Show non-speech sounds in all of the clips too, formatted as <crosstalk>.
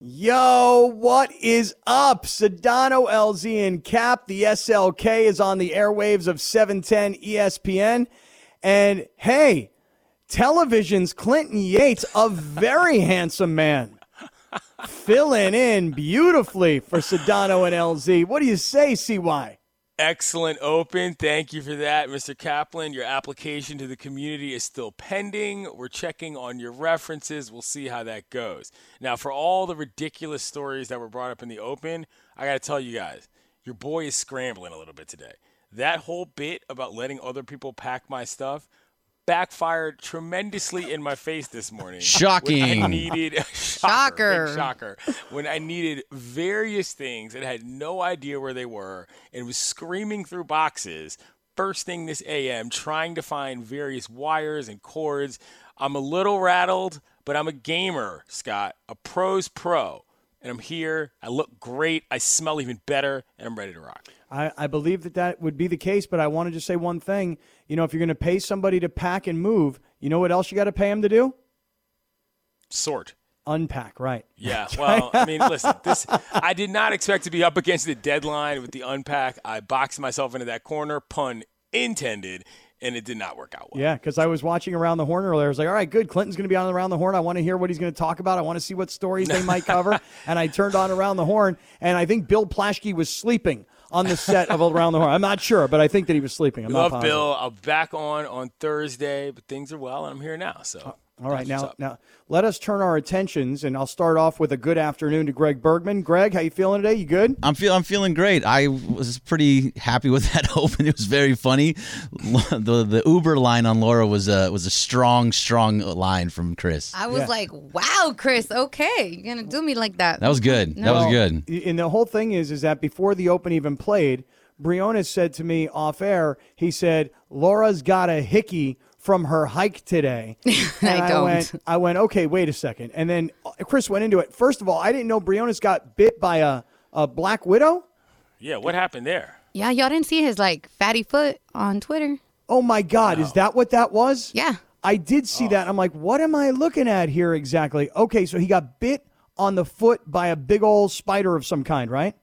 Yo, what is up? Sedano, LZ, and Cap. The SLK is on the airwaves of 710 ESPN. And hey, television's Clinton Yates, a very <laughs> handsome man, filling in beautifully for Sedano and LZ. What do you say, CY? Excellent open. Thank you for that, Mr. Kaplan. Your application to the community is still pending. We're checking on your references. We'll see how that goes. Now, for all the ridiculous stories that were brought up in the open, I got to tell you guys, your boy is scrambling a little bit today. That whole bit about letting other people pack my stuff backfired tremendously in my face this morning. Shocking. When I needed <laughs> Shocker. big shocker. When I needed various things and had no idea where they were and was screaming through boxes first thing this AM trying to find various wires and cords. I'm a little rattled, but I'm a gamer, Scott, a pro's pro. And I'm here. I look great. I smell even better, and I'm ready to rock. I, I believe that that would be the case, but I want to just say one thing. You know, if you're going to pay somebody to pack and move, you know what else you got to pay them to do? Sort. Unpack, right. Yeah, <laughs> well, I mean, listen, this I did not expect to be up against the deadline with the unpack. I boxed myself into that corner, pun intended, and it did not work out well. Yeah, because I was watching Around the Horn earlier. I was like, all right, good. Clinton's going to be on Around the Horn. I want to hear what he's going to talk about. I want to see what stories they might <laughs> cover. and I turned on Around the Horn, and I think Bill Plaschke was sleeping on the set of Around the Horn. I'm not sure, but I think that he was sleeping. I'm Love not positive. Bill. I'll back on on Thursday, but things are well, and I'm here now. So, All right, now, now let us turn our attentions, and I'll start off with a good afternoon to Greg Bergman. Greg, how you feeling today? You good? I'm feel I'm feeling great. I was pretty happy with <laughs> that open. It was very funny. <laughs> The the Uber line on Laura was a was a strong strong line from Chris. I was Yeah. like, wow, Chris, okay. You're going to do me like that. That was good. That was good. And the whole thing is, is that before the Open even played, Briones said to me off air, he said, Laura's got a hickey from her hike today. <laughs> And I don't. went, I went, okay, wait a second. And then uh, Chris went into it. First of all, I didn't know Briones got bit by a, a black widow. yeah, what happened there? Yeah, y'all didn't see his like fatty foot on Twitter. Oh my God, is that what that was? Yeah. I did see that. I'm like, what am I looking at here exactly? Okay, so he got bit on the foot by a big old spider of some kind, right?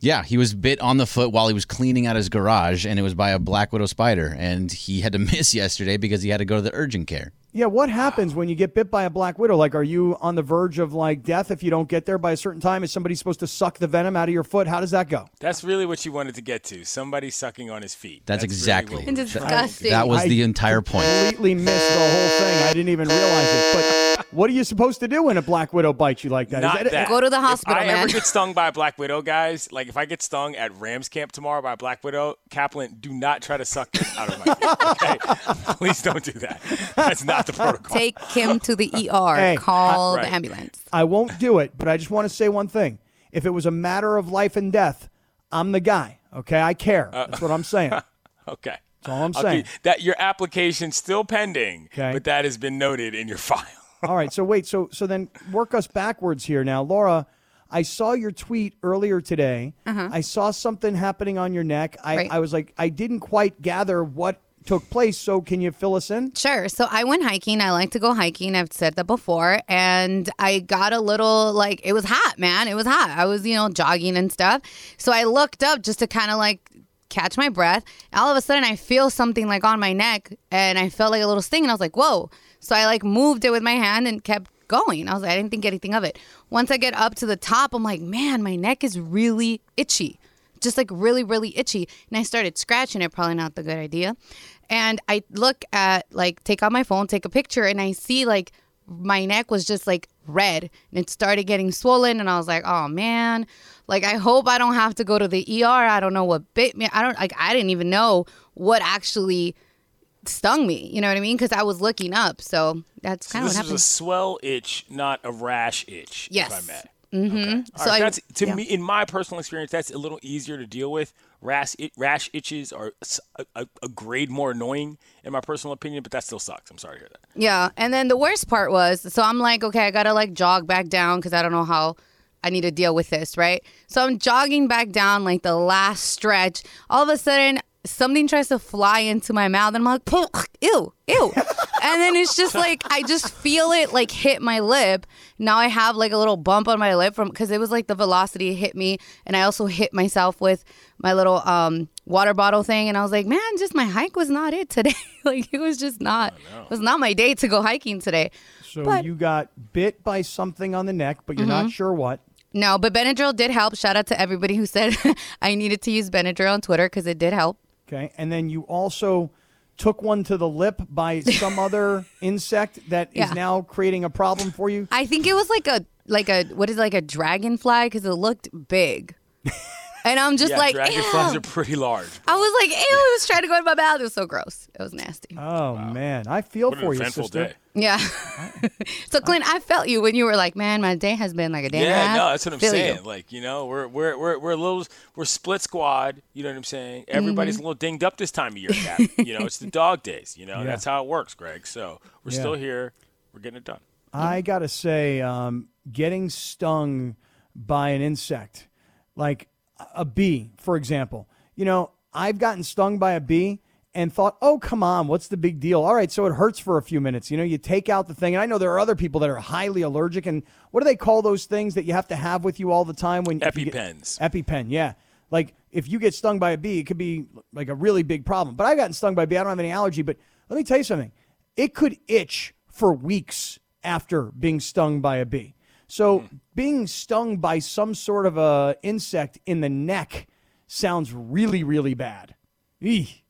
Yeah, he was bit on the foot while he was cleaning out his garage, and it was by a black widow spider. And he had to <laughs> miss yesterday because he had to go to the urgent care. Yeah, what happens when you get bit by a black widow? Like, are you on the verge of like death if you don't get there by a certain time? Is somebody supposed to suck the venom out of your foot? How does that go? That's really what you wanted to get to. Somebody sucking on his feet. That's really exactly- what And we were it's trying- disgusting. That was the entire point. Completely missed the whole thing. I didn't even realize it. But what are you supposed to do when a black widow bites you like that? Is Not that. Go to the hospital, if I ever get stung by a black widow, guys, like if I get stung at Rams camp tomorrow by a black widow, Kaplan, do not try to suck it out of my feet. Okay, <laughs> please don't do that. That's not the protocol. Take him to the <laughs> ER. Hey, Call right. the ambulance. I won't do it, but I just want to say one thing. If it was a matter of life and death, I'm the guy. Okay, I care. That's what I'm saying. <laughs> okay. That's all I'm saying. keep- that your application still pending, Okay. but that has been noted in your file. All right. So wait. So so then work us backwards here now, Laura. I saw your tweet earlier today. I saw something happening on your neck. I, Uh-huh. Right. I was like, I didn't quite gather what took place. So can you fill us in? Sure. So I went hiking. I like to go hiking. I've said that before. And I got a little like, it was hot, man. It was hot. I was, you know, jogging and stuff. So I looked up just to kind of like catch my breath. All of a sudden, I feel something like on my neck and I felt like a little sting. And I was like, whoa. So I like moved it with my hand and kept going. I was like, I didn't think anything of it. Once I get up to the top, I'm like, man, my neck is really itchy just like really, really itchy. And I started scratching it, probably not the good idea. And I look at, like, take out my phone, take a picture, and I see, like, my neck was just like red and it started getting swollen. And I was like, oh man, like, I hope I don't have to go to the ER. I don't know what bit me. I don't, like, I didn't even know what actually stung me. You know what I mean? Because I was looking up. So that's So kind of this what happened. a swell itch, not a rash itch. Yes. If I may. Mm-hmm. All So right, I, that's to yeah. me, in my personal experience, that's a little easier to deal with. Rash, it, rash itches are a grade more annoying, in my personal opinion, but that still sucks. I'm sorry to hear that. Yeah, and then the worst part was, so I'm like, okay, I gotta like jog back down because I don't know how I need to deal with this, right? So I'm jogging back down like the last stretch. All of a sudden, something tries to fly into my mouth, and I'm like, ew, ew. <laughs> and then it's just like I just feel it like hit my lip. Now I have like a little bump on my lip from because it was like the velocity hit me, and I also hit myself with my little um, water bottle thing, and I was like, man, just my hike was not it today. <laughs> like it was just not. It was not my day to go hiking today. So But- you got bit by something on the neck, but you're Mm-hmm. not sure what. No, but Benadryl did help. Shout out to everybody who said <laughs> I needed to use Benadryl on Twitter because it did help. Okay. And then you also took one to the lip by some other <laughs> insect that is Yeah. now creating a problem for you. I think it was like a like a what is it, like a dragonfly because it looked big, <laughs> and I'm just yeah, like, dragonflies ew. are pretty large. I was like, ew, it was trying to go in my mouth. It was so gross. It was nasty. Oh man, I feel What an for you, sister. day. Yeah. <laughs> so Clint, I felt you when you were like, man, my day has been like a day and a Yeah, half. no, that's what I'm Feel saying. you. Like, you know, we're we're we're we're a little we're split squad. You know what I'm saying? Everybody's Mm-hmm. a little dinged up this time of year, Cap. <laughs> you know, it's the dog days. You know, Yeah. that's how it works, Greg. So we're Yeah. still here. We're getting it done. I gotta say, um, getting stung by an insect, like a bee, for example. You know, I've gotten stung by a bee and thought, oh, come on, what's the big deal? All right, so it hurts for a few minutes. You know, you take out the thing, and I know there are other people that are highly allergic. And what do they call those things that you have to have with you all the time when if you get- EpiPens. EpiPen, yeah. Like if you get stung by a bee, it could be like a really big problem. But I've gotten stung by a bee. I don't have any allergy, but let me tell you something. It could itch for weeks after being stung by a bee. So being stung by some sort of a insect in the neck sounds really, really bad. Eeh.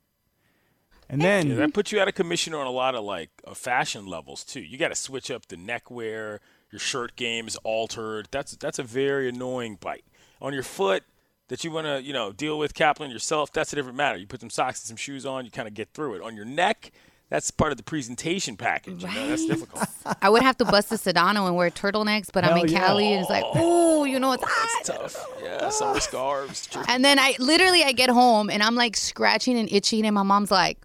And then Yeah, that puts you out of commission on a lot of like uh, fashion levels too. You got to switch up the neck wear. Your shirt game is altered. That's that's a very annoying bite on your foot that you want to you know deal with Kaplan yourself. That's a different matter. You put some socks and some shoes on. You kind of get through it. On your neck, that's part of the presentation package. You know, that's difficult. <laughs> I would have to bust a Sedano and wear turtlenecks, but I'm in yeah. Cali and it's like, oh, you know, it's hot. It's tough. Yeah, summer scarves. jerky And then I literally I get home and I'm like scratching and itching, and my mom's like,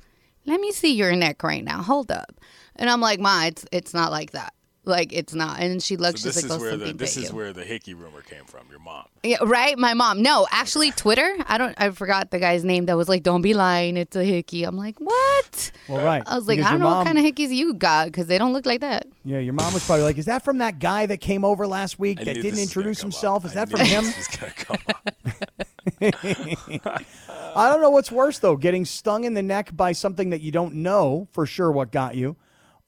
"Let me see your neck right now. Hold up." And I'm like, "Ma, it's it's not like that. Like it's not." And she looks, So this like, is "Oh, where the this is you." where the hickey rumor came from. Your mom. Yeah, right. My mom. No, actually, Twitter. I don't. I forgot the guy's name that was like, "Don't be lying. It's a hickey." I'm like, "What?" well, right. I was like, Because "I don't know mom- what kind of hickeys you got because they don't look like that." Yeah, your mom was probably like, "Is that from that guy that came over last week I that didn't this was gonna introduce himself? up. Is I that knew from him?" This was gonna come. <laughs> I don't know what's worse though, getting stung in the neck by something that you don't know for sure what got you,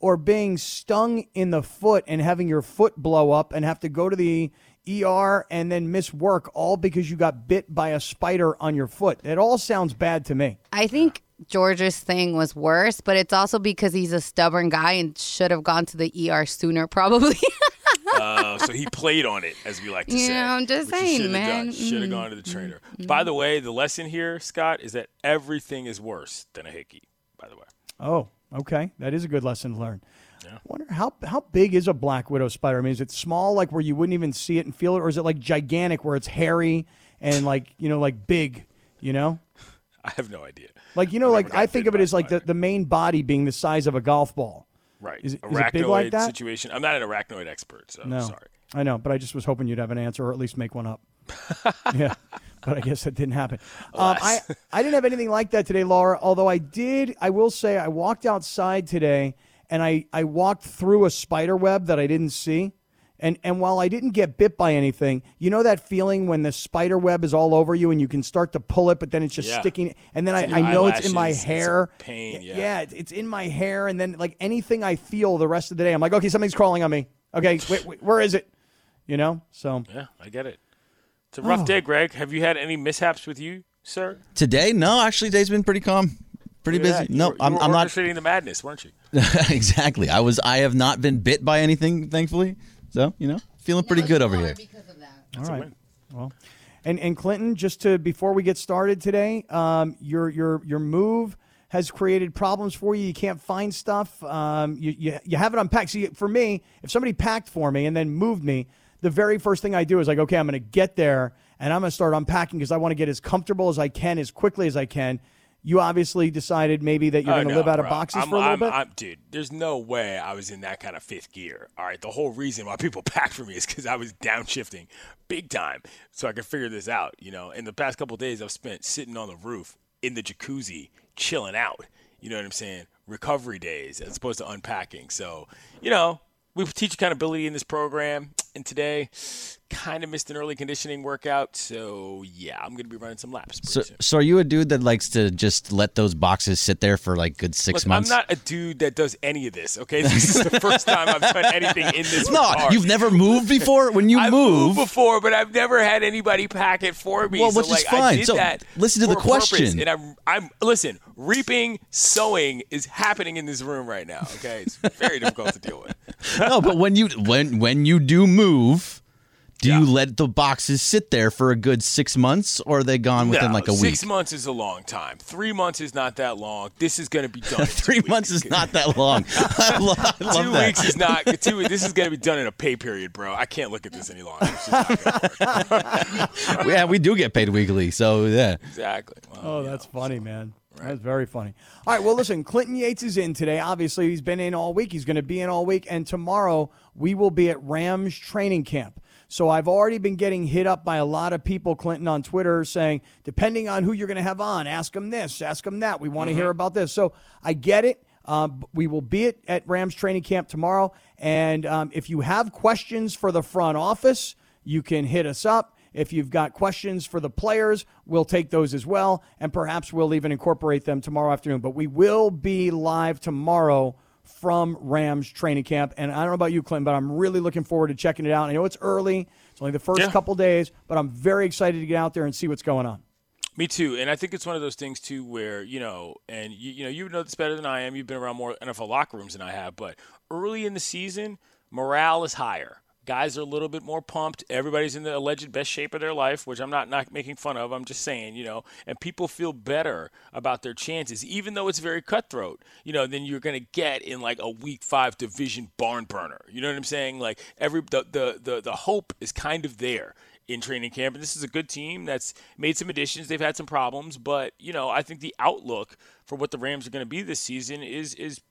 or being stung in the foot and having your foot blow up and have to go to the ER and then miss work all because you got bit by a spider on your foot. It all sounds bad to me. I think George's thing was worse, but it's also because he's a stubborn guy and should have gone to the ER sooner, probably. Uh, <laughs> so he played on it, as we like to Yeah, say. I'm just saying, shoulda man. Should have gone to the trainer. By the way, the lesson here, Scott, is that everything is worse than a hickey. By the way, Oh, okay. That is a good lesson to learn. I wonder how how big is a black widow spider? I mean, is it small, like where you wouldn't even see it and feel it, or is it like gigantic, where it's hairy and like you know, like big? You know, <laughs> I have no idea. like you know, I've like I think of it as like the, the main body being the size of a golf ball. Right. Is it- is arachnoid it big like that? situation. I'm not an arachnoid expert, so No, sorry. I know, but I just was hoping you'd have an answer or at least make one up. <laughs> yeah, but I guess that didn't happen. <laughs> Um, I I didn't have anything like that today, Laura. Although I did, I will say I walked outside today and I I walked through a spider web that I didn't see. And, and while I didn't get bit by anything, you know that feeling when the spider web is all over you and you can start to pull it, but then it's just Yeah. sticking. And then I, I know it's in my hair. pain, yeah. yeah, it's, it's in my hair. And then like anything I feel the rest of the day, I'm like, okay, something's crawling on me. Okay, wait, wait, where is it? You know. So Yeah, I get it. It's a rough Oh. day, Greg. Have you had any mishaps with you, sir? Today, no, actually, today's been pretty calm, pretty busy. that. You No, were- I'm, were I'm not orchestrating the madness, weren't you? <laughs> exactly. I was. I have not been bit by anything, thankfully. So you know, feeling pretty good over here. all right. Well, and and Clinton, just to before we get started today, um, your your your move has created problems for you. You can't find stuff. Um, you, you you haven't unpacked. See, for me, if somebody packed for me and then moved me, the very first thing I do is like, okay, I'm going to get there and I'm going to start unpacking because I want to get as comfortable as I can, as quickly as I can. You obviously decided maybe that you're Oh, going to no, live out of boxes I'm, for a little I'm, bit. I'm, dude, there's no way I was in that kind of fifth gear. All right, the whole reason why people <laughs> packed for me is because I was downshifting big time, so I could figure this out. You know, in the past couple of days, I've spent sitting on the roof in the jacuzzi chilling out. You know what I'm saying? Recovery days as opposed to unpacking. So, you know, we teach accountability in this program. And today, kind of missed an early conditioning workout. So, yeah, I'm going to be running some laps. So, soon. so are you a dude that likes to just let those boxes sit there for like good six Look, months? I'm not a dude that does any of this. Okay, this is the first time I've done anything in this. <laughs> no, regard. you've never moved before. When you I've move, moved before, but I've never had anybody pack it for me. Well, which is like, I fine. did So, that listen to the a purpose, question. and I'm, I'm listen. Reaping, sowing is happening in this room right now. Okay, it's very difficult to deal with. <laughs> no, but when you when when you do move, do you let the boxes sit there for a good six months, or are they gone within No, like a week? Six months is a long time. Three months is not that long. This is going to be done. in <laughs> two Three months weeks. is not that long. <laughs> I lo- I love Two that. weeks is not. Two. This is going to be done in a pay period, bro. I can't look at this any longer. It's just not work. <laughs> yeah, we do get paid weekly, so yeah. exactly. Well, Oh, that's know, funny, man. That's very funny. All right, well, listen, Clinton Yates is in today. Obviously, he's been in all week. He's going to be in all week. And tomorrow, we will be at Rams training camp. So I've already been getting hit up by a lot of people, Clinton, on Twitter saying, depending on who you're going to have on, ask them this, ask them that. We want to hear about this. So I get it. Um, we will be at, at Rams training camp tomorrow. And um, if you have questions for the front office, you can hit us up. If you've got questions for the players, we'll take those as well. And perhaps we'll even incorporate them tomorrow afternoon. But we will be live tomorrow from Rams training camp. And I don't know about you, Clinton, but I'm really looking forward to checking it out. I know it's early, it's only the first Yeah. couple days, but I'm very excited to get out there and see what's going on. Me too, and I think it's one of those things too, where you know, and you, you know, you know this better than I am. You've been around more NFL locker rooms than I have, but early in the season, morale is higher. Guys are a little bit more pumped. Everybody's in the alleged best shape of their life, which I'm not not making fun of. I'm just saying, you know, and people feel better about their chances, even though it's very cutthroat. You know, than you're going to get in like a Week Five division barn burner. You know what I'm saying? Like every the the the, the hope is kind of there in training camp. And this is a good team that's made some additions. They've had some problems, but you know, I think the outlook for what the Rams are going to be this season is is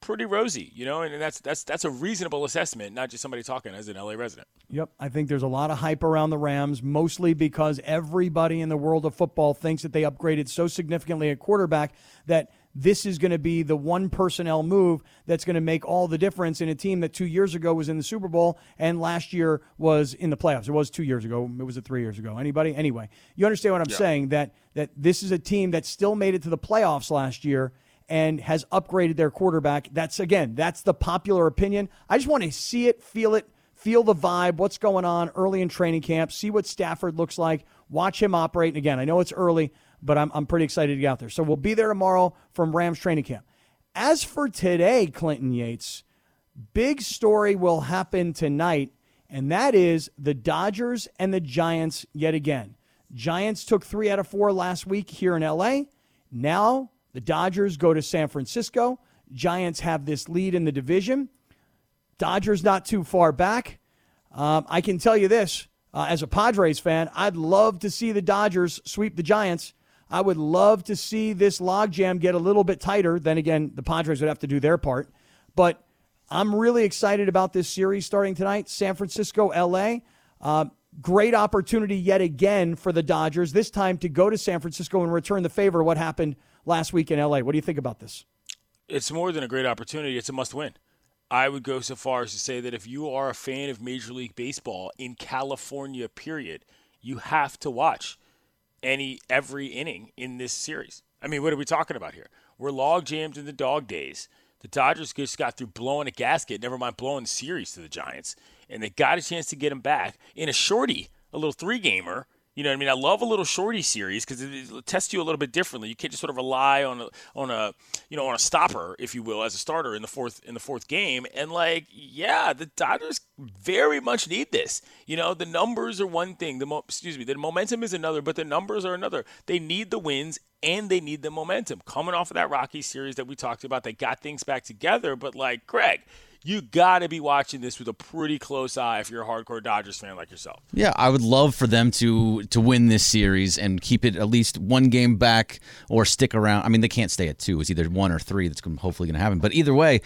pretty rosy. You know, and that's that's that's a reasonable assessment, not just somebody talking as an LA resident. Yep, I think there's a lot of hype around the Rams, mostly because everybody in the world of football thinks that they upgraded so significantly at quarterback that this is going to be the one personnel move that's going to make all the difference in a team that two years ago was in the Super Bowl and last year was in the playoffs. It was two years ago. It was a three years ago. Anybody? Anyway, you understand what I'm saying? That that this is a team that still made it to the playoffs last year and has upgraded their quarterback. That's again, that's the popular opinion. I just want to see it, feel it, feel the vibe, what's going on early in training camp, see what Stafford looks like, watch him operate. And again, I know it's early, but I'm, I'm pretty excited to get out there. So we'll be there tomorrow from Rams training camp. As for today, Clinton Yates, big story will happen tonight, and that is the Dodgers and the Giants yet again. Giants took three out of four last week here in LA. Now the Dodgers go to San Francisco. Giants have this lead in the division. Dodgers not too far back. Um, I can tell you this uh, as a Padres fan, I'd love to see the Dodgers sweep the Giants. I would love to see this logjam get a little bit tighter. Then again, the Padres would have to do their part. But I'm really excited about this series starting tonight. San Francisco, LA. Uh, great opportunity yet again for the Dodgers, this time to go to San Francisco and return the favor of what happened last week in LA. What do you think about this? It's more than a great opportunity; it's a must-win. I would go so far as to say that if you are a fan of Major League Baseball in California, period, you have to watch any every inning in this series. I mean, what are we talking about here? We're log jammed in the dog days. The Dodgers just got through blowing a gasket, never mind blowing the series to the Giants, and they got a chance to get them back in a shorty, a little three gamer. You know what I mean? I love a little shorty series because it, tests you a little bit differently. You can't just sort of rely on a on a you know on a stopper, if you will, as a starter in the fourth in the fourth game. And like, yeah, the Dodgers very much need this. You know, the numbers are one thing. The mo- excuse me, the momentum is another, but the numbers are another. They need the wins and they need the momentum coming off of that Rocky series that we talked about. They got things back together, but like Greg. You got to be watching this with a pretty close eye if you're a hardcore Dodgers fan like yourself. Yeah, I would love for them to to win this series and keep it at least one game back or stick around. I mean, they can't stay at two. It's either one or three that's hopefully going to happen. But either way,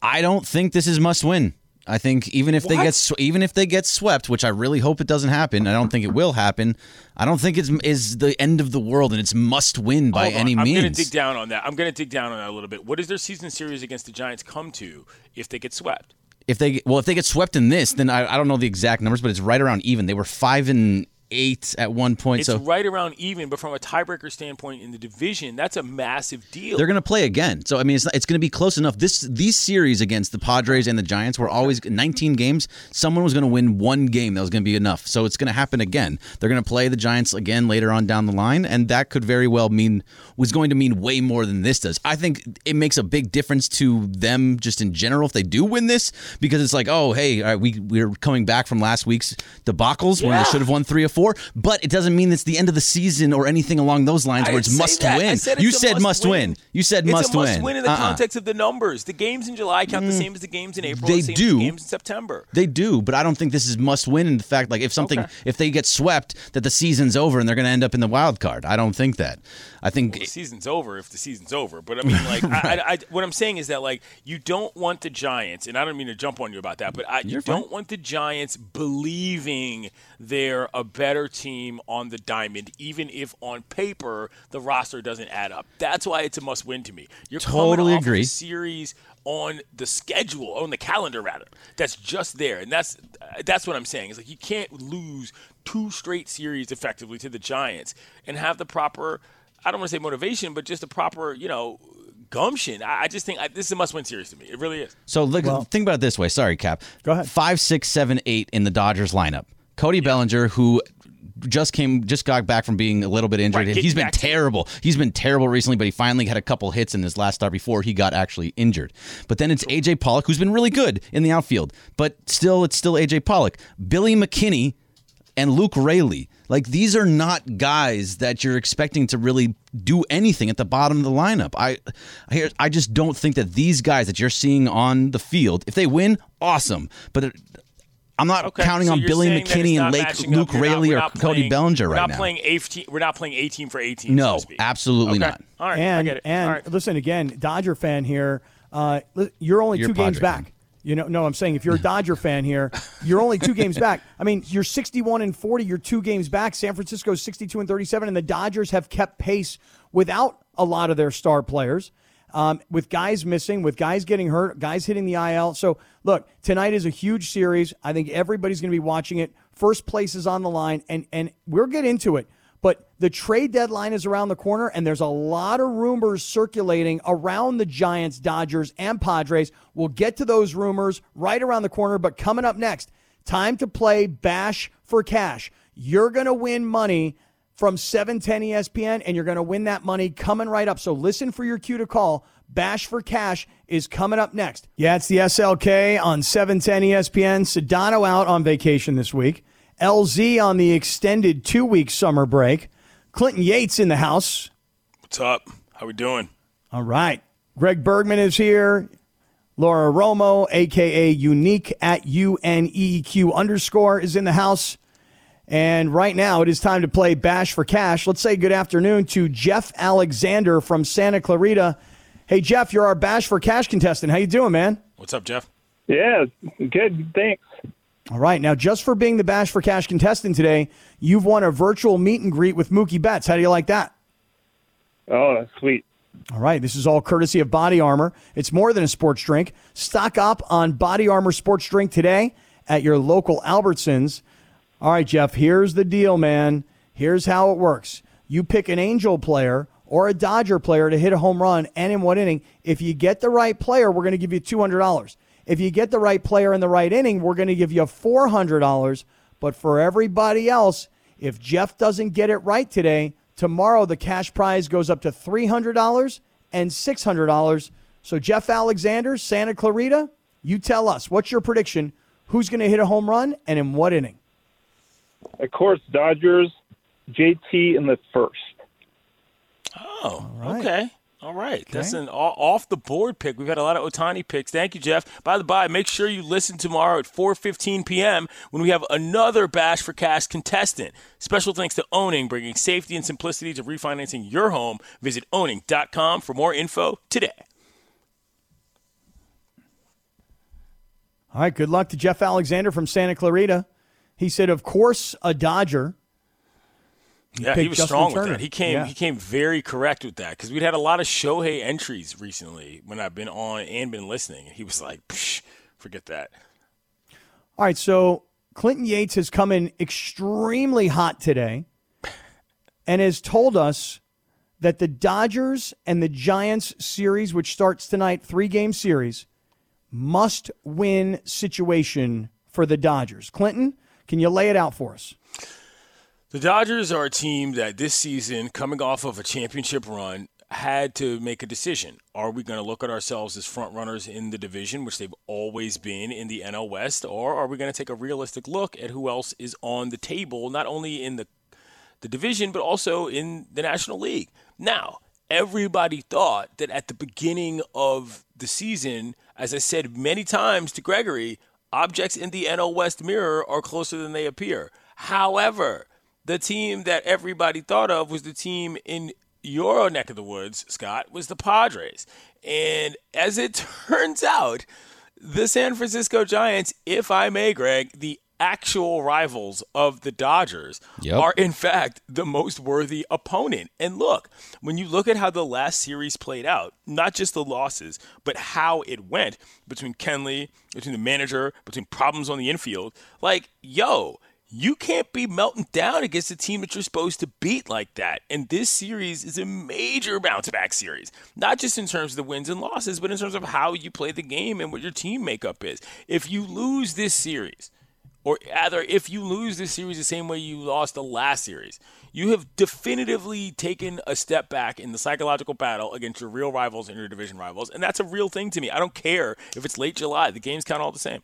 I don't think this is must win. I think even if they get sw- even if they get swept, which I really hope it doesn't happen, I don't think it will happen. I don't think it's is the end of the world and it's must win by Hold any I'm means. going to dig down on that. I'm going to dig down on that a little bit. What does their season series against the Giants come to if they get swept? if they well if they get swept in this, then I, I don't know the exact numbers, but it's right around even. They were five and eight at one point, It's so right around even, but from a tiebreaker standpoint in the division, that's a massive deal. they're going to play again. So I mean, it's not, it's going to be close enough. This these series against the Padres and the Giants were always 19 games. Someone was going to win one game that was going to be enough. So it's going to happen again. They're going to play the Giants again later on down the line, and that could very well mean was going to mean way more than this does. I think it makes a big difference to them just in general if they do win this because it's like, oh hey, all right, we we're coming back from last week's debacles where Yeah. they should have won three or four, but it doesn't mean it's the end of the season or anything along those lines I where it's must that. Win. said you it's a said must win. You said it's must a must win. win in the Uh-uh. context of the numbers. The games in July count the same as the games in April. They the same do. As the games in September. They do, but I don't think this is must win. In the fact, like if something, Okay. if they get swept, that the season's over and they're going to end up in the wild card. I don't think that. I think the season's over if the season's over. But I mean, like, I, I, I, what I'm saying is that like you don't want the Giants, and I don't mean to jump on you about that, but I, you fine. don't want the Giants believing they're a better team on the diamond, even if on paper the roster doesn't add up. That's why it's a must-win to me. You're Totally agree. Of series on the schedule, on the calendar rather. That's just there, and that's that's what I'm saying. Is like you can't lose two straight series effectively to the Giants and have the proper. I don't want to say motivation, but just the proper, you know, gumption. I, I just think I, this is a must-win series to me. It really is. so. Look, think about it this way. Sorry, Cap. Go ahead. Five, six, seven, eight in the Dodgers lineup. Cody Bellinger, who just came, just got back from being a little bit injured. Right, He's been back to- terrible. He's been terrible recently, but he finally had a couple hits in his last start before he got actually injured. But then it's AJ Pollock, who's been really good in the outfield, but still, it's still AJ Pollock. Billy McKinney and Luke Raley. Like these are not guys that you're expecting to really do anything at the bottom of the lineup. I, I, hear- I just don't think that these guys that you're seeing on the field, if they win, awesome. But I'm not Okay, counting so on Billy saying that it's McKinney and Lake. Luke You're not- Raley or not Cody playing- Bellinger we're right not now. Playing 18, we're not playing 18 for 18. so no, to speak. absolutely Okay. not. All right, I and get it. and All right. listen again, Dodger fan here. Uh, you're only You're two games back. fan. You know, no, I'm saying if you're a Dodger fan here, you're only two games back. I mean, you're 61 and 40. You're two games back. San Francisco's 62 and 37, and the Dodgers have kept pace without a lot of their star players. Um, with guys missing, with guys getting hurt, guys hitting the IL. So, look, tonight is a huge series. I think everybody's going to be watching it. First place is on the line, and and we'll get into it. The trade deadline is around the corner, and there's a lot of rumors circulating around the Giants, Dodgers, and Padres. We'll get to those rumors right around the corner. But coming up next, time to play Bash for Cash. You're going to win money from 710 ESPN, and you're going to win that money coming right up. So listen for your cue to call. Bash for Cash is coming up next. Yeah, it's the SLK on 710 ESPN. Sedano out on vacation this week. LZ on the extended two week summer break. Clinton Yates in the house. What's up? How we doing? All right. Greg Bergman is here. Laura Romo, aka Unique at UNEQ underscore, is in the house. And right now it is time to play Bash for Cash. Let's say good afternoon to Jeff Alexander from Santa Clarita. Hey Jeff, you're our Bash for Cash contestant. How you doing, man? What's up, Jeff? Yeah, good. Thanks. All right. Now, just for being the Bash for Cash contestant today, you've won a virtual meet and greet with Mookie Betts. How do you like that? Oh, that's sweet. All right, this is all courtesy of Body Armor. It's more than a sports drink. Stock up on Body Armor sports drink today at your local Albertsons. All right, Jeff, here's the deal, man. Here's how it works. You pick an Angel player or a Dodger player to hit a home run and in what inning. If you get the right player, we're going to give you $200. If you get the right player in the right inning, we're going to give you $400. But for everybody else, if Jeff doesn't get it right today, tomorrow the cash prize goes up to $300 and $600. So, Jeff Alexander, Santa Clarita, you tell us what's your prediction? Who's going to hit a home run and in what inning? Of course, Dodgers, JT in the first. Oh, right. okay. All right. That's an off the board pick. We've had a lot of Ohtani picks. Thank you, Jeff. By the by, make sure you listen tomorrow at 4:15 p.m. when we have another Bash for Cash contestant. Special thanks to Owning, bringing safety and simplicity to refinancing your home. Visit owning.com for more info today. All right, good luck to Jeff Alexander from Santa Clarita. He said, of course, a Dodger. Yeah, he was Justin strong with that. He came Yeah. he came very correct with that because we'd had a lot of Shohei entries recently when I've been on and been listening. He was like, forget that. All right, so Clinton Yates has come in extremely hot today and has told us that the Dodgers and the Giants series, which starts tonight, three game series, must win situation for the Dodgers. Clinton, can you lay it out for us? The Dodgers are a team that this season, coming off of a championship run, had to make a decision. Are we going to look at ourselves as front runners in the division, which they've always been in the NL West, or are we going to take a realistic look at who else is on the table, not only in the the division, but also in the National League. Now, everybody thought that at the beginning of the season, as I said many times to Gregory, objects in the NL West mirror are closer than they appear. However, the team that everybody thought of was the team in your neck of the woods, Scott, was the Padres. And as it <laughs> turns out, the San Francisco Giants, if I may, Greg, the actual rivals of the Dodgers Yep. are in fact the most worthy opponent. And look, when you look at how the last series played out, not just the losses, but how it went between Kenley, between the manager, between problems on the infield, like, yo, you can't be melting down against a team that you're supposed to beat like that. And this series is a major bounce back series, not just in terms of the wins and losses, but in terms of how you play the game and what your team makeup is. If you lose this series, or rather, if you lose this series the same way you lost the last series, you have definitively taken a step back in the psychological battle against your real rivals and your division rivals. And that's a real thing to me. I don't care if it's late July, the games count all the same.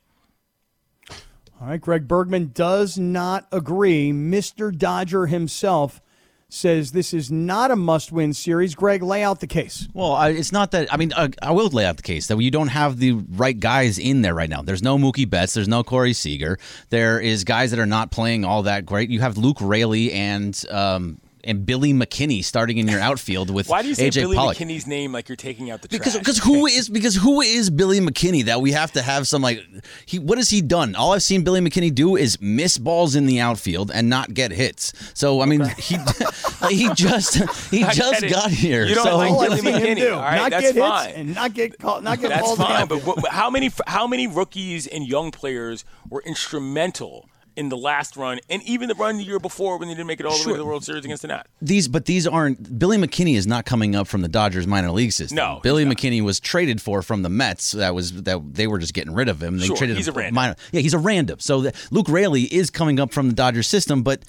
All right, Greg Bergman does not agree. Mr. Dodger himself says this is not a must win series. Greg, lay out the case. Well, I, it's not that. I mean, uh, I will lay out the case that you don't have the right guys in there right now. There's no Mookie Betts. There's no Corey Seager. There is guys that are not playing all that great. You have Luke Raley and um, and Billy McKinney starting in your outfield with AJ Pollock. Why do you say AJ Billy Pollock. McKinney's name like you're taking out the Because trash? because who is because who is Billy McKinney that we have to have some like he what has he done? All I've seen Billy McKinney do is miss balls in the outfield and not get hits. So I mean he <laughs> he just he I just got here. You don't so like Billy seen him McKinney. do, All right, not that's get fine. hits and not get called, not get That's called fine, out. but what, how many how many rookies and young players were instrumental in the last run, and even the run the year before when they didn't make it all the way to the World Series against the Nats? these but these aren't Billy McKinney is not coming up from the Dodgers minor league system. No, Billy. McKinney was traded for from the Mets. That was that they were just getting rid of him. They Sure, traded he's him a random. minor- yeah, he's a random. So the, Luke Raley is coming up from the Dodgers system, but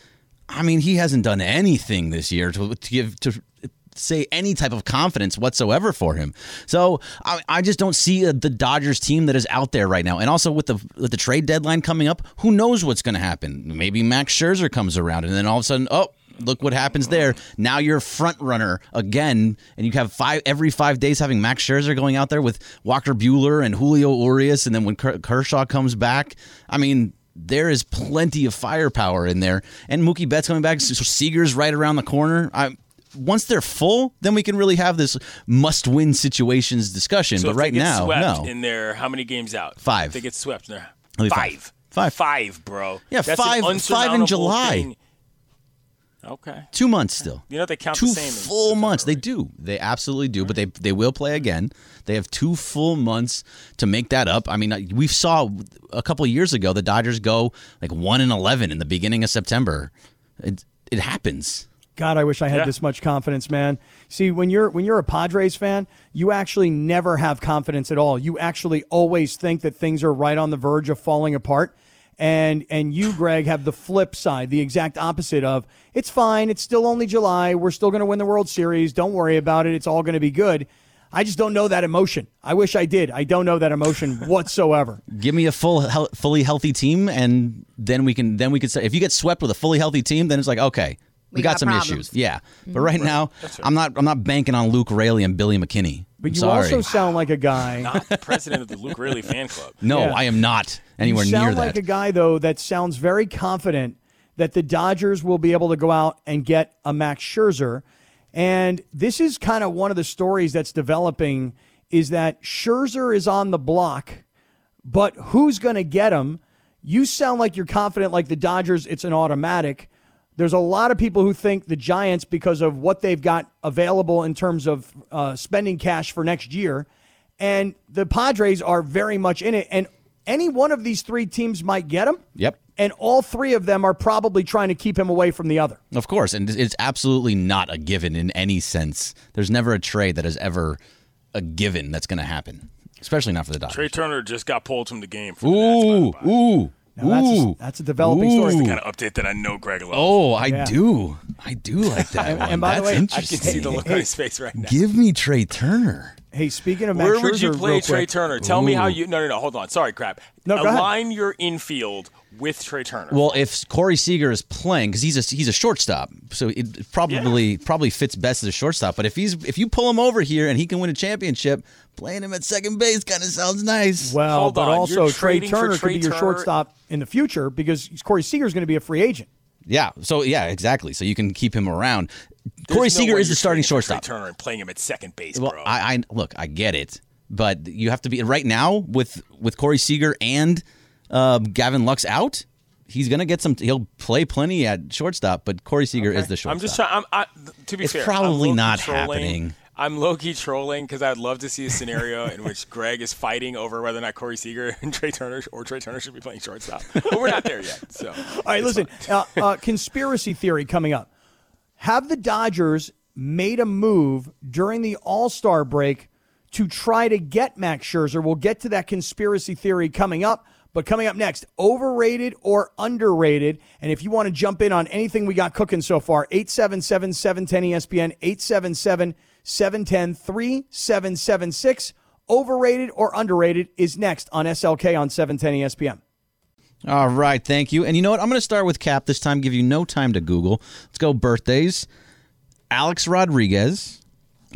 I mean he hasn't done anything this year to, to give to say any type of confidence whatsoever for him. So I, I just don't see uh the Dodgers team that is out there right now. And also with the with the trade deadline coming up, who knows what's going to happen? Maybe Max Scherzer comes around, and then all of a sudden, oh. Look what happens there. Now you're a front runner again, and you have five every five days having Max Scherzer going out there with Walker Buehler and Julio Urias, and then when Kershaw comes back, I mean, there is plenty of firepower in there. And Mookie Betts coming back, so Seager's right around the corner. I, once they're full, then we can really have this must-win situations discussion. So but right they get now, swept no. in there, how many games out? Five. If they get swept in. It'll Five. five. Five. Five, bro. Yeah, That's five- five in July. thing. Okay. Two months still. You know they count two the same. full months. They do. They absolutely do. But they they will play again. They have two full months to make that up. I mean, we saw a couple of years ago the Dodgers go like one and eleven in the beginning of September. It it happens. God, I wish I had Yeah. this much confidence, man. See, when you're when you're a Padres fan, you actually never have confidence at all. You actually always think that things are right on the verge of falling apart. And and you, Greg, have the flip side, the exact opposite of it's fine, it's still only July, we're still going to win the World Series, don't worry about it, it's all going to be good. I just don't know that emotion. I wish I did. I don't know that emotion <laughs> whatsoever. Give me a full, hel- fully healthy team, and then we can then we could say if you get swept with a fully healthy team, then it's like okay, we, We got, got some problems. issues. Yeah, but right now, I'm not I'm not banking on Luke Raley and Billy McKinney. But I'm you sorry. also sound like a guy. <laughs> Not the president of the Luke Raley fan club. no, Yeah. I am not anywhere near that. you sound near like that. a guy though that sounds very confident that the Dodgers will be able to go out and get a Max Scherzer. And this is kind of one of the stories that's developing is that Scherzer is on the block but who's going to get him? You sound like you're confident, like the Dodgers, it's an automatic. There's a lot of people who think the Giants, because of what they've got available in terms of uh, spending cash for next year, and the Padres are very much in it. And any one of these three teams might get him. Yep. And all three of them are probably trying to keep him away from the other. Of course, and it's absolutely not a given in any sense. There's never a trade that is ever a given that's going to happen, especially not for the Dodgers. Trea Turner just got pulled from the game. For the Nats, Ooh, by the way. ooh, Now, that's, a, ooh. that's a developing Ooh. story. the kind of update that I know Greg loves. Oh, I Yeah. do. I do like that And- one. and by the way, I can I can see the look on his face right now. Give me Trea Turner. Hey, speaking of Max Where would you play Trea quick, Turner? Tell me how you. No, no, no. Hold on. Sorry, crap. No, go ahead. Align your infield with Trea Turner. Well, if Corey Seager is playing, because he's a he's a shortstop, so it probably probably fits best as a shortstop. But if he's if you pull him over here and he can win a championship, playing him at second base kind of sounds nice. Well, Hold but on, also Trea Turner Trea could be your Turner? shortstop in the future because Corey Seager is going to be a free agent. yeah. So yeah, exactly. So you can keep him around. There's Corey no Seager is the starting trading for Trea shortstop. Turner and playing him at second base, Well, bro. I, I look, I get it, but you have to be right now with with Corey Seager and uh, Gavin Lux out. He's gonna get some. He'll play plenty at shortstop, but Corey Seager is the shortstop. I'm just trying. I'm, I, to be It's fair, probably I'm not trolling. happening. I'm low key trolling because I'd love to see a scenario in which Greg is fighting over whether or not Corey Seager <laughs> and Trea Turner or Trea Turner should be playing shortstop. But we're not there yet. So, All right, listen. Uh, uh, conspiracy theory coming up. Have the Dodgers made a move during the All Star break to try to get Max Scherzer? We'll get to that conspiracy theory coming up. But coming up next, overrated or underrated? And if you want to jump in on anything we got cooking so far, 877 710 ESPN, 877 710 3776. Overrated or underrated is next on SLK on E 710 ESPN. All right, thank you. And you know what? I'm going to start with Cap this time. Give you no time to Google. Let's go birthdays. Alex Rodriguez,